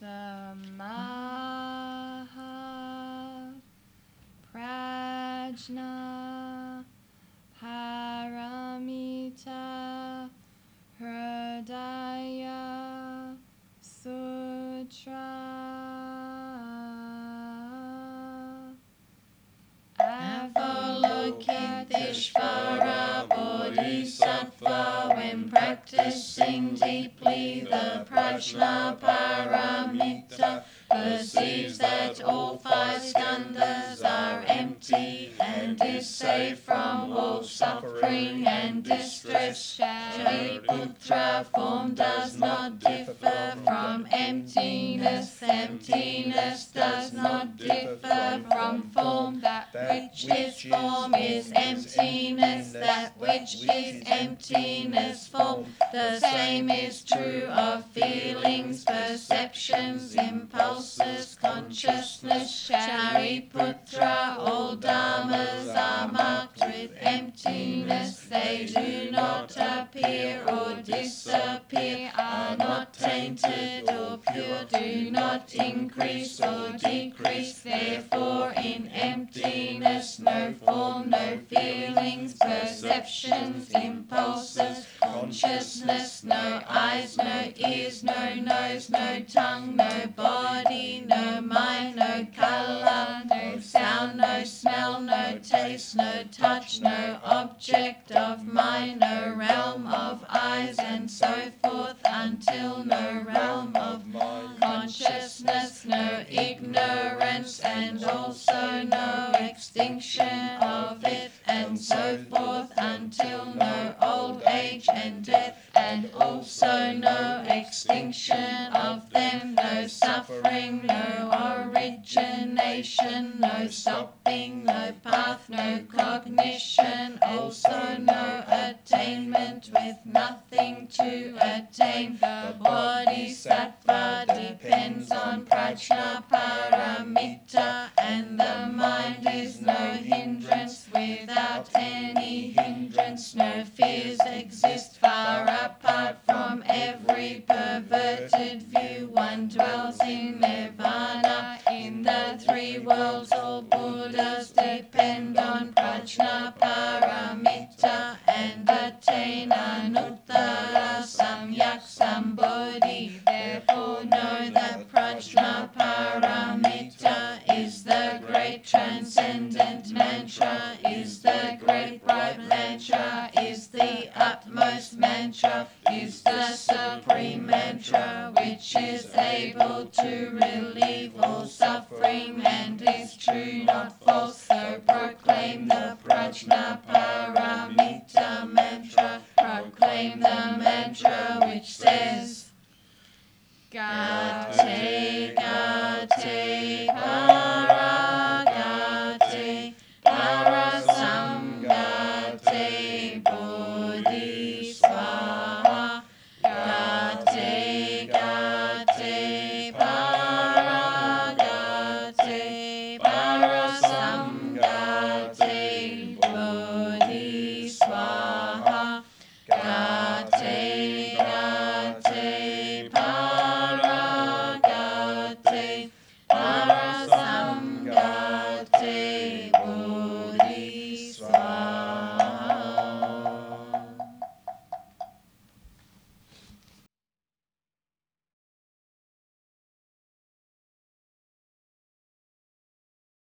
the Maha Prajna Paramita Hridaya Sutra Avalokiteshvara Bodhisattva when practicing deeply the Prajna Paramita perceives that all five skandhas are empty and is safe from all suffering and distress. Shariputra form does not differ emptiness. Emptiness does not differ from form. That which is form is emptiness. That which is emptiness form. The same is true of feelings, perceptions, impulses, consciousness. Shariputra, all dharmas are marked with emptiness. They do not appear do not increase or decrease. Therefore, in emptiness, no form, no feelings, perceptions, impulses, consciousness, no eyes, no ears, no nose, no tongue, no body, no mind, no color, no sound, no smell, no taste, no touch, no object of mind, no realm of eyes, and so forth until no realm of no ignorance, and also no extinction of it, and so forth until no old age and death, and also no extinction of them, no suffering, no no stopping, no path, no cognition, also no attainment with nothing to attain. The bodhisattva depends on prajna paramita, and the mind is no hindrance without any hindrance. No fears exist worlds. All Buddhas depend on Prajnaparamita and attain anuttara mantra, is the supreme mantra, which is able to relieve all suffering and is true, not false. So proclaim the prajna paramita mantra, proclaim the mantra which says, Gate Take.